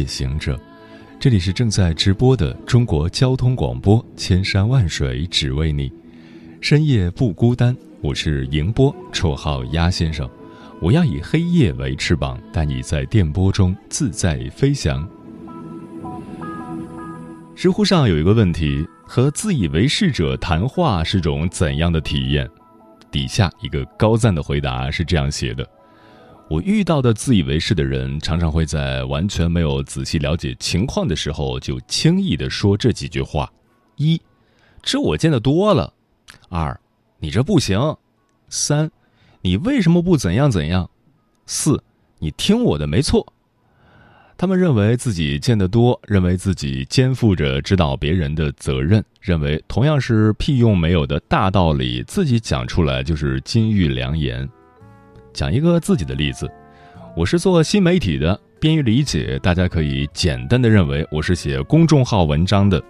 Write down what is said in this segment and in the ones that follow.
夜行者，这里是正在直播的中国交通广播，千山万水只为你，深夜不孤单。我是迎波，绰号鸭先生。我要以黑夜为翅膀，带你在电波中自在飞翔。知乎上有一个问题：和自以为是者谈话是种怎样的体验？底下一个高赞的回答是这样写的：我遇到的自以为是的人，常常会在完全没有仔细了解情况的时候，就轻易地说这几句话：一，这我见得多了；二，你这不行；三。你为什么不怎样怎样？四，你听我的没错。他们认为自己见得多，认为自己肩负着指导别人的责任，认为同样是屁用没有的大道理，自己讲出来就是金玉良言。讲一个自己的例子，我是做新媒体的，便于理解，大家可以简单的认为我是写公众号文章的。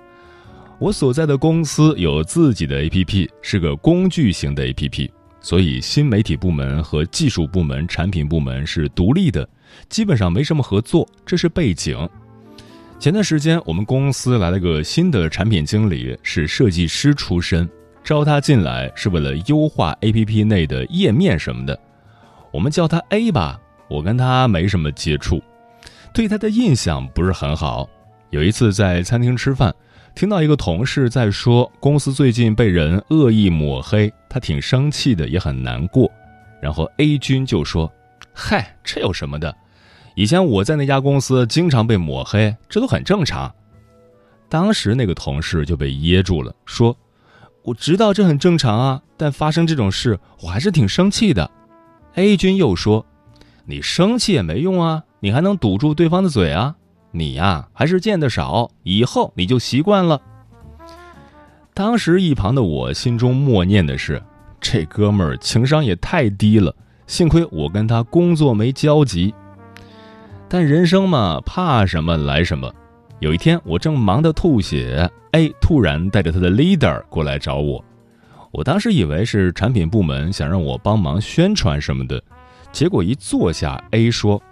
我所在的公司有自己的 APP，是个工具型的 APP。所以，新媒体部门和技术部门、产品部门是独立的，基本上没什么合作。这是背景。前段时间，我们公司来了个新的产品经理，是设计师出身，招他进来是为了优化 APP 内的页面什么的。我们叫他 A 吧。我跟他没什么接触，对他的印象不是很好。有一次在餐厅吃饭。听到一个同事在说公司最近被人恶意抹黑，他挺生气的，也很难过。然后 A 君就说：“嗨，这有什么的？以前我在那家公司经常被抹黑，这都很正常。”当时那个同事就被噎住了，说：“我知道这很正常啊，但发生这种事，我还是挺生气的。”A 君又说：“你生气也没用啊，你还能堵住对方的嘴啊。”你呀，还是见得少，以后你就习惯了。当时一旁的我心中默念的是：这哥们儿情商也太低了，幸亏我跟他工作没交集。但人生嘛，怕什么来什么。有一天，我正忙得吐血，A 突然带着他的 leader 过来找我。我当时以为是产品部门想让我帮忙宣传什么的，结果一坐下，A 说。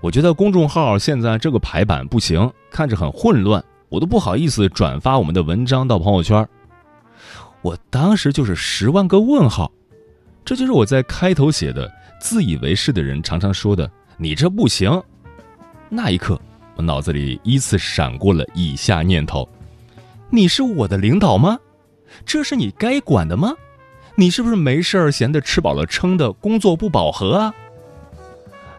我觉得公众号现在这个排版不行，看着很混乱，我都不好意思转发我们的文章到朋友圈。我当时就是十万个问号，这就是我在开头写的，自以为是的人常常说的“你这不行”。那一刻，我脑子里依次闪过了以下念头：你是我的领导吗？这是你该管的吗？你是不是没事儿闲的吃饱了撑的，工作不饱和啊？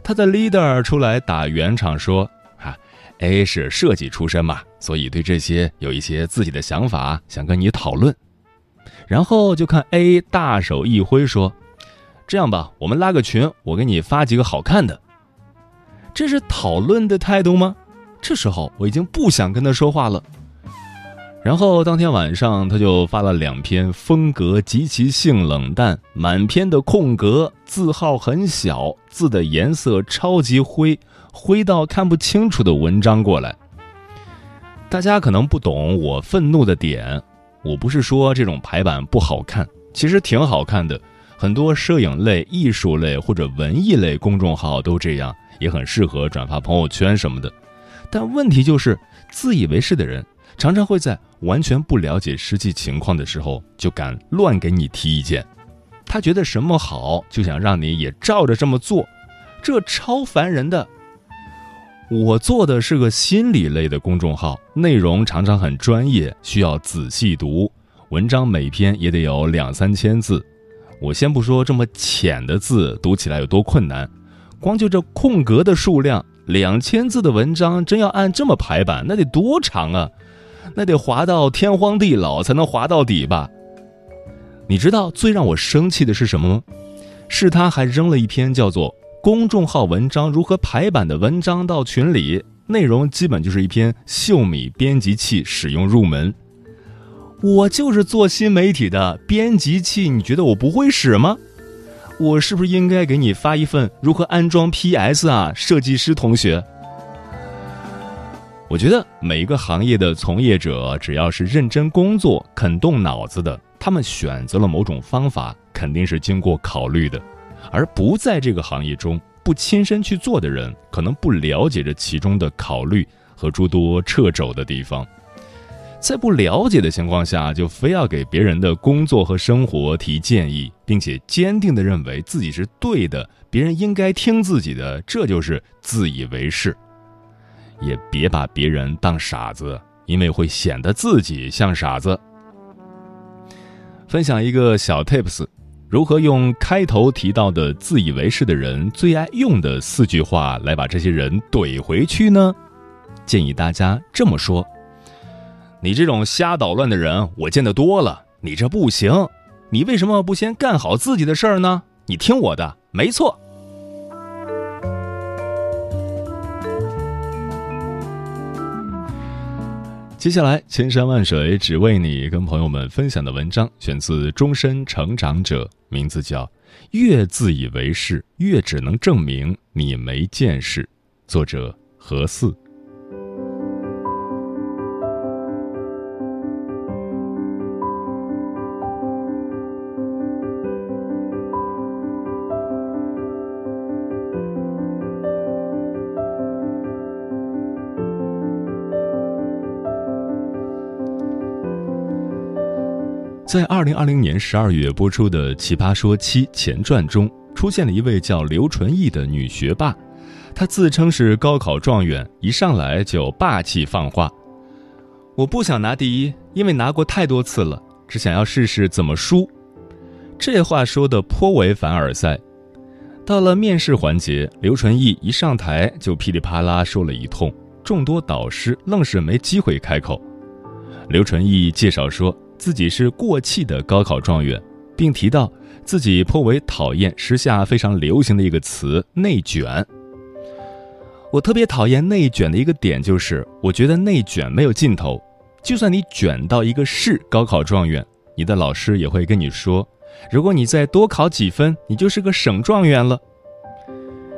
他的 leader 出来打圆场说：“哈，A 是设计出身嘛，所以对这些有一些自己的想法，想跟你讨论。”然后就看 A 大手一挥说：“这样吧，我们拉个群，我给你发几个好看的。”这是讨论的态度吗？这时候我已经不想跟他说话了。然后当天晚上，他就发了两篇风格极其性冷淡、满篇的空格、字号很小、字的颜色超级灰、灰到看不清楚的文章过来。大家可能不懂我愤怒的点，我不是说这种排版不好看，其实挺好看的。很多摄影类、艺术类或者文艺类公众号都这样，也很适合转发朋友圈什么的。但问题就是，自以为是的人。常常会在完全不了解实际情况的时候，就敢乱给你提意见。他觉得什么好，就想让你也照着这么做，这超烦人的。我做的是个心理类的公众号，内容常常很专业，需要仔细读，文章每篇也得有两三千字。我先不说这么浅的字读起来有多困难，光就这空格的数量，两千字的文章真要按这么排版，那得多长啊！那得滑到天荒地老才能滑到底吧？你知道最让我生气的是什么吗？是他还扔了一篇叫做《公众号文章如何排版的文章到群里，内容基本就是一篇秀米编辑器使用入门。我就是做新媒体的，编辑器你觉得我不会使吗？我是不是应该给你发一份如何安装 PS 啊，设计师同学？我觉得每一个行业的从业者，只要是认真工作、肯动脑子的，他们选择了某种方法，肯定是经过考虑的；而不在这个行业中、不亲身去做的人，可能不了解这其中的考虑和诸多掣肘的地方。在不了解的情况下，就非要给别人的工作和生活提建议，并且坚定地认为自己是对的，别人应该听自己的，这就是自以为是。也别把别人当傻子，因为会显得自己像傻子。分享一个小 tips：如何用开头提到的自以为是的人最爱用的四句话来把这些人怼回去呢？建议大家这么说。你这种瞎捣乱的人，我见得多了。你这不行，你为什么不先干好自己的事儿呢？你听我的，没错。接下来，千山万水只为你，跟朋友们分享的文章选自《终身成长者》，名字叫《越自以为是，越只能证明你没见识》，作者何四。在二零二零年十二月播出的《奇葩说七前传》中，出现了一位叫刘纯义的女学霸，她自称是高考状元，一上来就霸气放话：“我不想拿第一，因为拿过太多次了，只想要试试怎么输。”这话说的颇为凡尔赛。到了面试环节，刘纯义一上台就噼里啪啦说了一通，众多导师愣是没机会开口。刘纯义介绍说。自己是过气的高考状元，并提到自己颇为讨厌时下非常流行的一个词“内卷”。我特别讨厌内卷的一个点就是，我觉得内卷没有尽头。就算你卷到一个市高考状元，你的老师也会跟你说：“如果你再多考几分，你就是个省状元了。”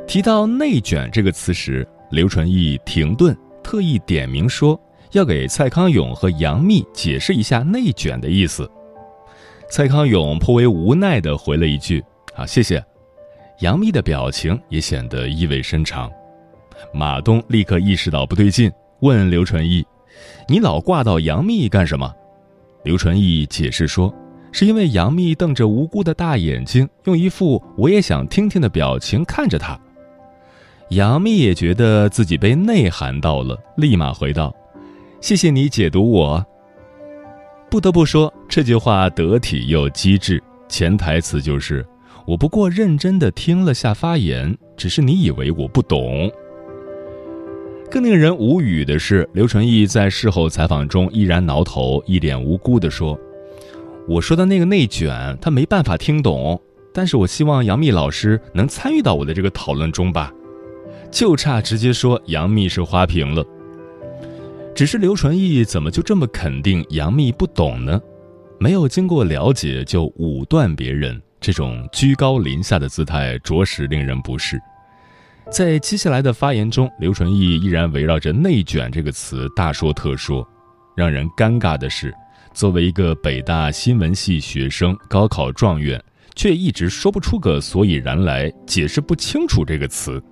提到“内卷”这个词时，刘纯义停顿，特意点名说。要给蔡康永和杨幂解释一下“内卷”的意思。蔡康永颇为无奈地回了一句：“好，谢谢。”杨幂的表情也显得意味深长。马东立刻意识到不对劲，问刘纯义：“你老挂到杨幂干什么？”刘纯义解释说：“是因为杨幂瞪着无辜的大眼睛，用一副我也想听听的表情看着他。”杨幂也觉得自己被内涵到了，立马回道。谢谢你解读我。不得不说，这句话得体又机智，潜台词就是我不过认真的听了下发言，只是你以为我不懂。更令人无语的是，刘纯义在事后采访中依然挠头，一脸无辜的说：“我说的那个内卷，他没办法听懂，但是我希望杨幂老师能参与到我的这个讨论中吧。”就差直接说杨幂是花瓶了。只是刘纯义怎么就这么肯定杨幂不懂呢？没有经过了解就武断别人，这种居高临下的姿态着实令人不适。在接下来的发言中，刘纯义依然围绕着“内卷”这个词大说特说。让人尴尬的是，作为一个北大新闻系学生、高考状元，却一直说不出个所以然来，解释不清楚这个词。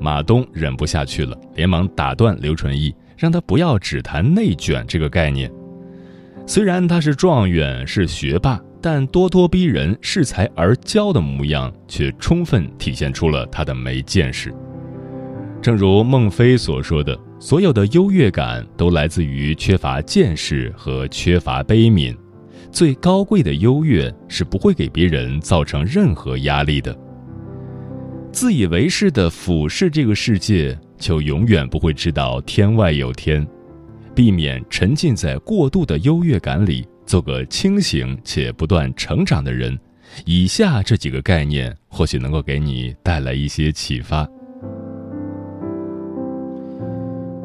马东忍不下去了，连忙打断刘纯义。让他不要只谈内卷这个概念。虽然他是状元，是学霸，但咄咄逼人、恃才而骄的模样，却充分体现出了他的没见识。正如孟非所说的：“所有的优越感都来自于缺乏见识和缺乏悲悯。最高贵的优越是不会给别人造成任何压力的。自以为是的俯视这个世界。”就永远不会知道天外有天，避免沉浸在过度的优越感里，做个清醒且不断成长的人，以下这几个概念或许能够给你带来一些启发。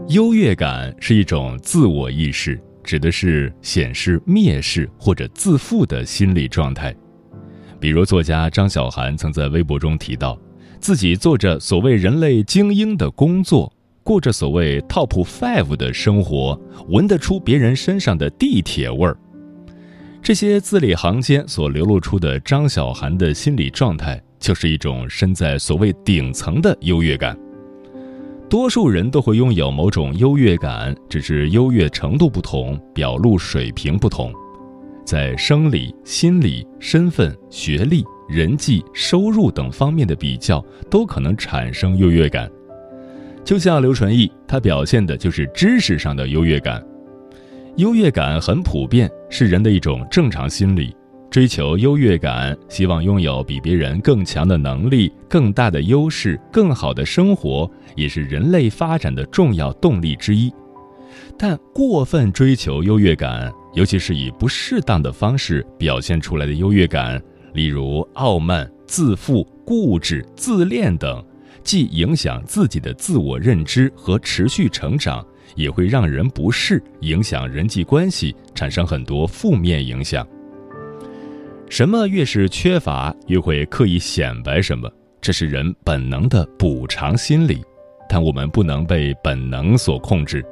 优越感是一种自我意识，指的是显示蔑视或者自负的心理状态。比如，作家张小涵曾在微博中提到，自己做着所谓人类精英的工作，过着所谓 Top Five 的生活，闻得出别人身上的地铁味儿。这些字里行间所流露出的张小涵的心理状态，就是一种身在所谓顶层的优越感。多数人都会拥有某种优越感，只是优越程度不同，表露水平不同。在生理、心理、身份、学历、人际、收入等方面的比较，都可能产生优越感。就像刘纯义，他表现的就是知识上的优越感。优越感很普遍，是人的一种正常心理。追求优越感，希望拥有比别人更强的能力、更大的优势、更好的生活，也是人类发展的重要动力之一。但过分追求优越感，尤其是以不适当的方式表现出来的优越感，例如傲慢、自负、固执、自恋等，既影响自己的自我认知和持续成长。也会让人不适，影响人际关系，产生很多负面影响。什么越是缺乏，越会刻意显摆什么，这是人本能的补偿心理。但我们不能被本能所控制。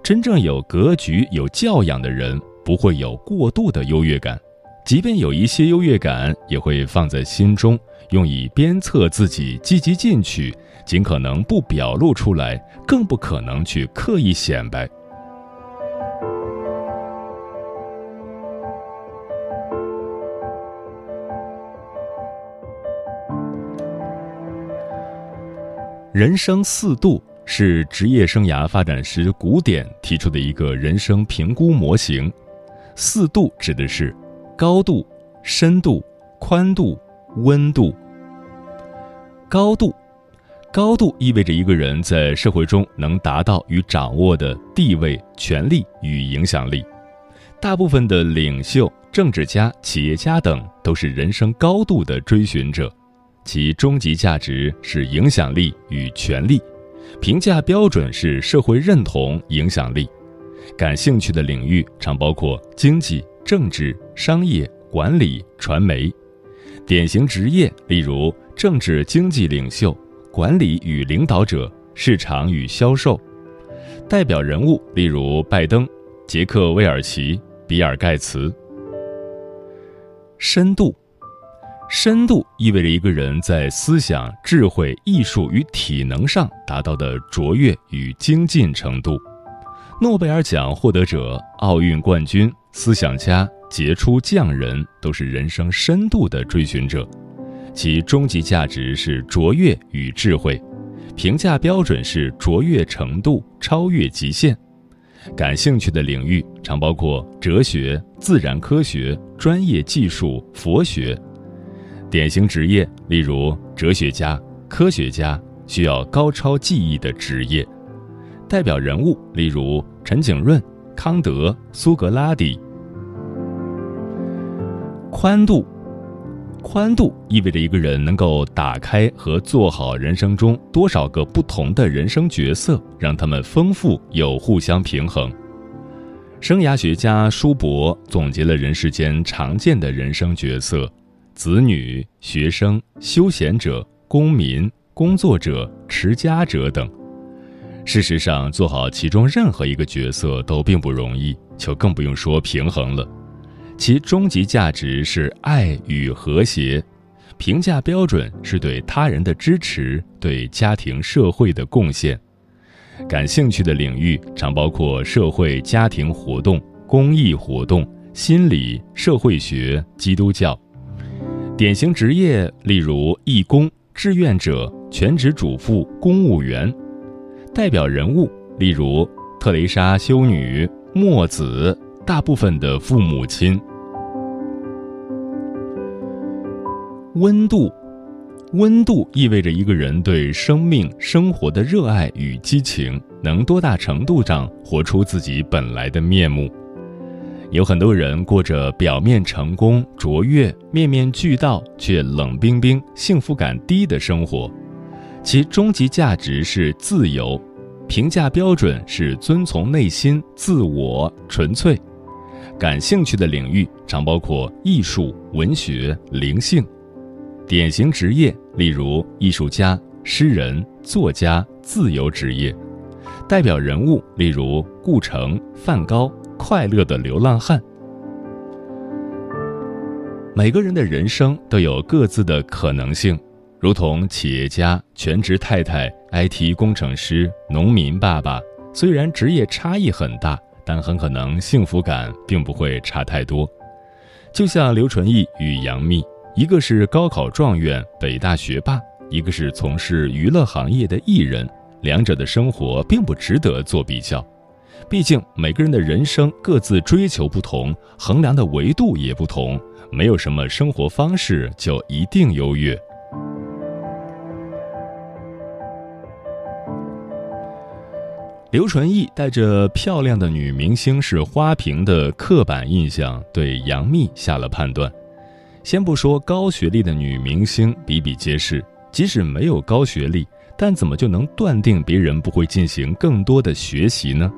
真正有格局、有教养的人，不会有过度的优越感，即便有一些优越感，也会放在心中，用以鞭策自己积极进取。尽可能不表露出来，更不可能去刻意显摆。人生四度是职业生涯发展时古典提出的一个人生评估模型。四度指的是高度、深度、宽度、温度。高度。高度意味着一个人在社会中能达到与掌握的地位、权力与影响力。大部分的领袖、政治家、企业家等都是人生高度的追寻者，其终极价值是影响力与权力，评价标准是社会认同、影响力。感兴趣的领域常包括经济、政治、商业、管理、传媒。典型职业例如政治经济领袖。管理与领导者、市场与销售，代表人物例如拜登、杰克·韦尔奇、比尔·盖茨。深度，深度意味着一个人在思想、智慧、艺术与体能上达到的卓越与精进程度。诺贝尔奖获得者、奥运冠军、思想家、杰出匠人都是人生深度的追寻者。其终极价值是卓越与智慧，评价标准是卓越程度、超越极限。感兴趣的领域常包括哲学、自然科学、专业技术、佛学。典型职业例如哲学家、科学家，需要高超技艺的职业。代表人物例如陈景润、康德、苏格拉底。宽度。宽度意味着一个人能够打开和做好人生中多少个不同的人生角色，让他们丰富又互相平衡。生涯学家舒伯总结了人世间常见的人生角色：子女、学生、休闲者、公民、工作者、持家者等。事实上，做好其中任何一个角色都并不容易，就更不用说平衡了。其终极价值是爱与和谐，评价标准是对他人的支持、对家庭社会的贡献。感兴趣的领域常包括社会家庭活动、公益活动、心理、社会学、基督教。典型职业例如义工、志愿者、全职主妇、公务员。代表人物例如特蕾莎修女、墨子，大部分的父母亲。温度，温度意味着一个人对生命、生活的热爱与激情，能多大程度上活出自己本来的面目。有很多人过着表面成功卓越、面面俱到却冷冰冰、幸福感低的生活，其终极价值是自由，评价标准是遵从内心、自我、纯粹。感兴趣的领域常包括艺术、文学、灵性。典型职业例如艺术家、诗人、作家、自由职业。代表人物例如顾城、梵高。快乐的流浪汉。每个人的人生都有各自的可能性，如同企业家、全职太太、IT 工程师、农民爸爸，虽然职业差异很大，但很可能幸福感并不会差太多。就像刘纯义与杨幂，一个是高考状元、北大学霸，一个是从事娱乐行业的艺人，两者的生活并不值得做比较。毕竟每个人的人生各自追求不同，衡量的维度也不同，没有什么生活方式就一定优越。刘纯义带着漂亮的女明星是花瓶的刻板印象，对杨幂下了判断。先不说高学历的女明星比比皆是，即使没有高学历，但怎么就能断定别人不会进行更多的学习呢？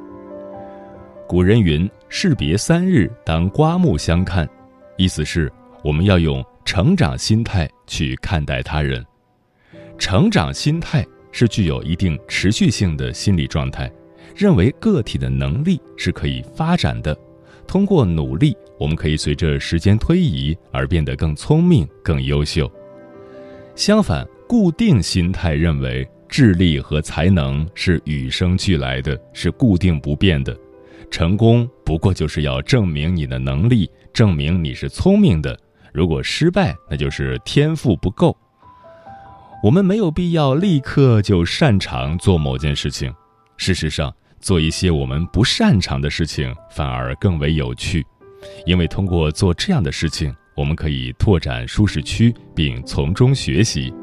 古人云：“士别三日，当刮目相看。”意思是，我们要用成长心态去看待他人。成长心态是具有一定持续性的心理状态，认为个体的能力是可以发展的。通过努力，我们可以随着时间推移而变得更聪明、更优秀。相反，固定心态认为智力和才能是与生俱来的，是固定不变的。成功不过就是要证明你的能力，证明你是聪明的。如果失败，那就是天赋不够。我们没有必要立刻就擅长做某件事情。事实上，做一些我们不擅长的事情反而更为有趣，因为通过做这样的事情，我们可以拓展舒适区，并从中学习。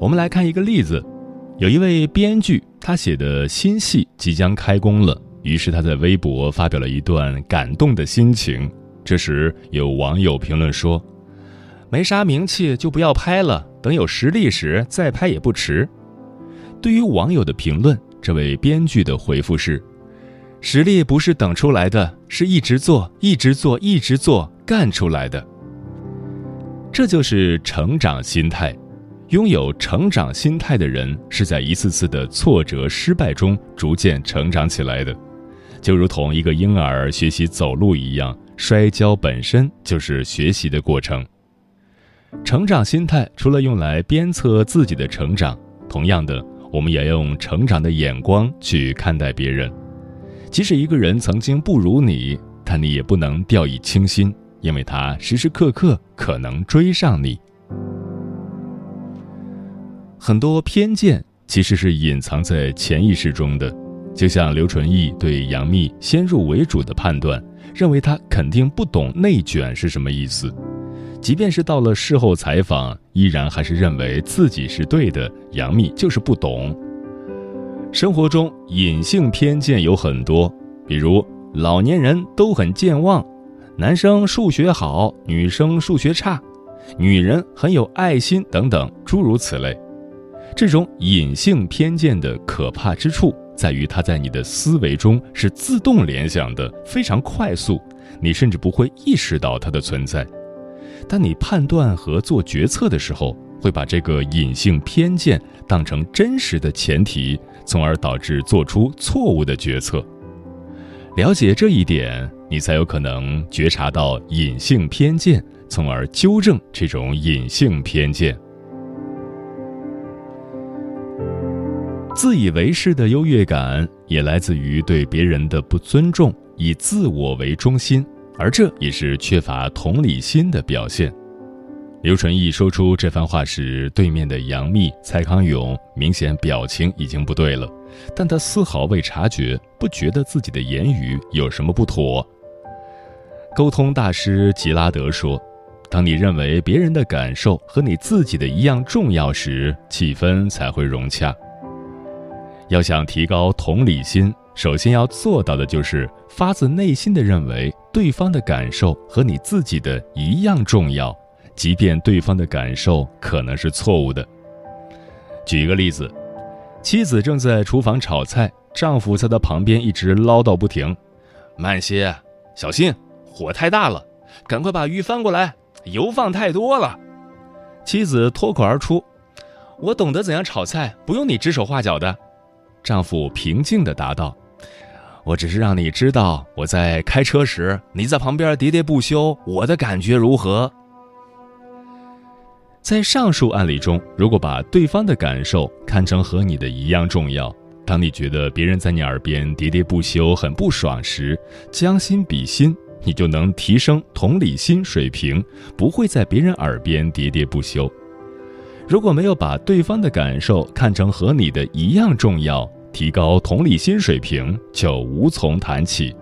我们来看一个例子。有一位编剧，他写的新戏即将开工了，于是他在微博发表了一段感动的心情。这时，有网友评论说：“没啥名气就不要拍了，等有实力时再拍也不迟。”对于网友的评论，这位编剧的回复是：“实力不是等出来的，是一直做、一直做、一直做干出来的。”这就是成长心态。拥有成长心态的人，是在一次次的挫折、失败中逐渐成长起来的，就如同一个婴儿学习走路一样，摔跤本身就是学习的过程。成长心态除了用来鞭策自己的成长，同样的，我们也用成长的眼光去看待别人。即使一个人曾经不如你，但你也不能掉以轻心，因为他时时刻刻可能追上你。很多偏见其实是隐藏在潜意识中的，就像刘纯义对杨幂先入为主的判断，认为她肯定不懂内卷是什么意思，即便是到了事后采访，依然还是认为自己是对的，杨幂就是不懂。生活中隐性偏见有很多，比如老年人都很健忘，男生数学好，女生数学差，女人很有爱心等等，诸如此类。这种隐性偏见的可怕之处，在于它在你的思维中是自动联想的，非常快速，你甚至不会意识到它的存在。当你判断和做决策的时候，会把这个隐性偏见当成真实的前提，从而导致做出错误的决策。了解这一点，你才有可能觉察到隐性偏见，从而纠正这种隐性偏见。自以为是的优越感也来自于对别人的不尊重，以自我为中心，而这也是缺乏同理心的表现。刘纯义说出这番话时，对面的杨幂、蔡康永明显表情已经不对了，但他丝毫未察觉，不觉得自己的言语有什么不妥。沟通大师吉拉德说：“当你认为别人的感受和你自己的一样重要时，气氛才会融洽。”要想提高同理心，首先要做到的就是发自内心的认为对方的感受和你自己的一样重要，即便对方的感受可能是错误的。举一个例子，妻子正在厨房炒菜，丈夫在她旁边一直唠叨不停：“慢些，小心，火太大了，赶快把鱼翻过来，油放太多了。”妻子脱口而出：“我懂得怎样炒菜，不用你指手画脚的。”丈夫平静地答道：“我只是让你知道，我在开车时，你在旁边喋喋不休，我的感觉如何。”在上述案例中，如果把对方的感受看成和你的一样重要，当你觉得别人在你耳边喋喋不休很不爽时，将心比心，你就能提升同理心水平，不会在别人耳边喋喋不休。如果没有把对方的感受看成和你的一样重要，提高同理心水平就无从谈起。《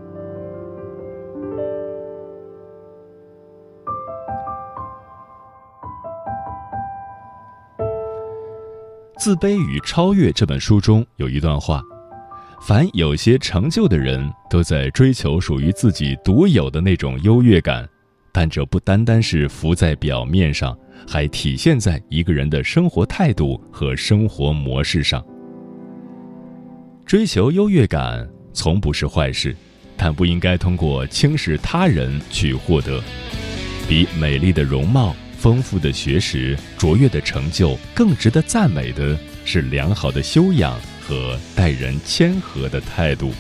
自卑与超越》这本书中有一段话：“凡有些成就的人，都在追求属于自己独有的那种优越感，但这不单单是浮在表面上，还体现在一个人的生活态度和生活模式上。追求优越感从不是坏事，但不应该通过轻视他人去获得，比美丽的容貌。”丰富的学识、卓越的成就，更值得赞美的是良好的修养和待人谦和的态度。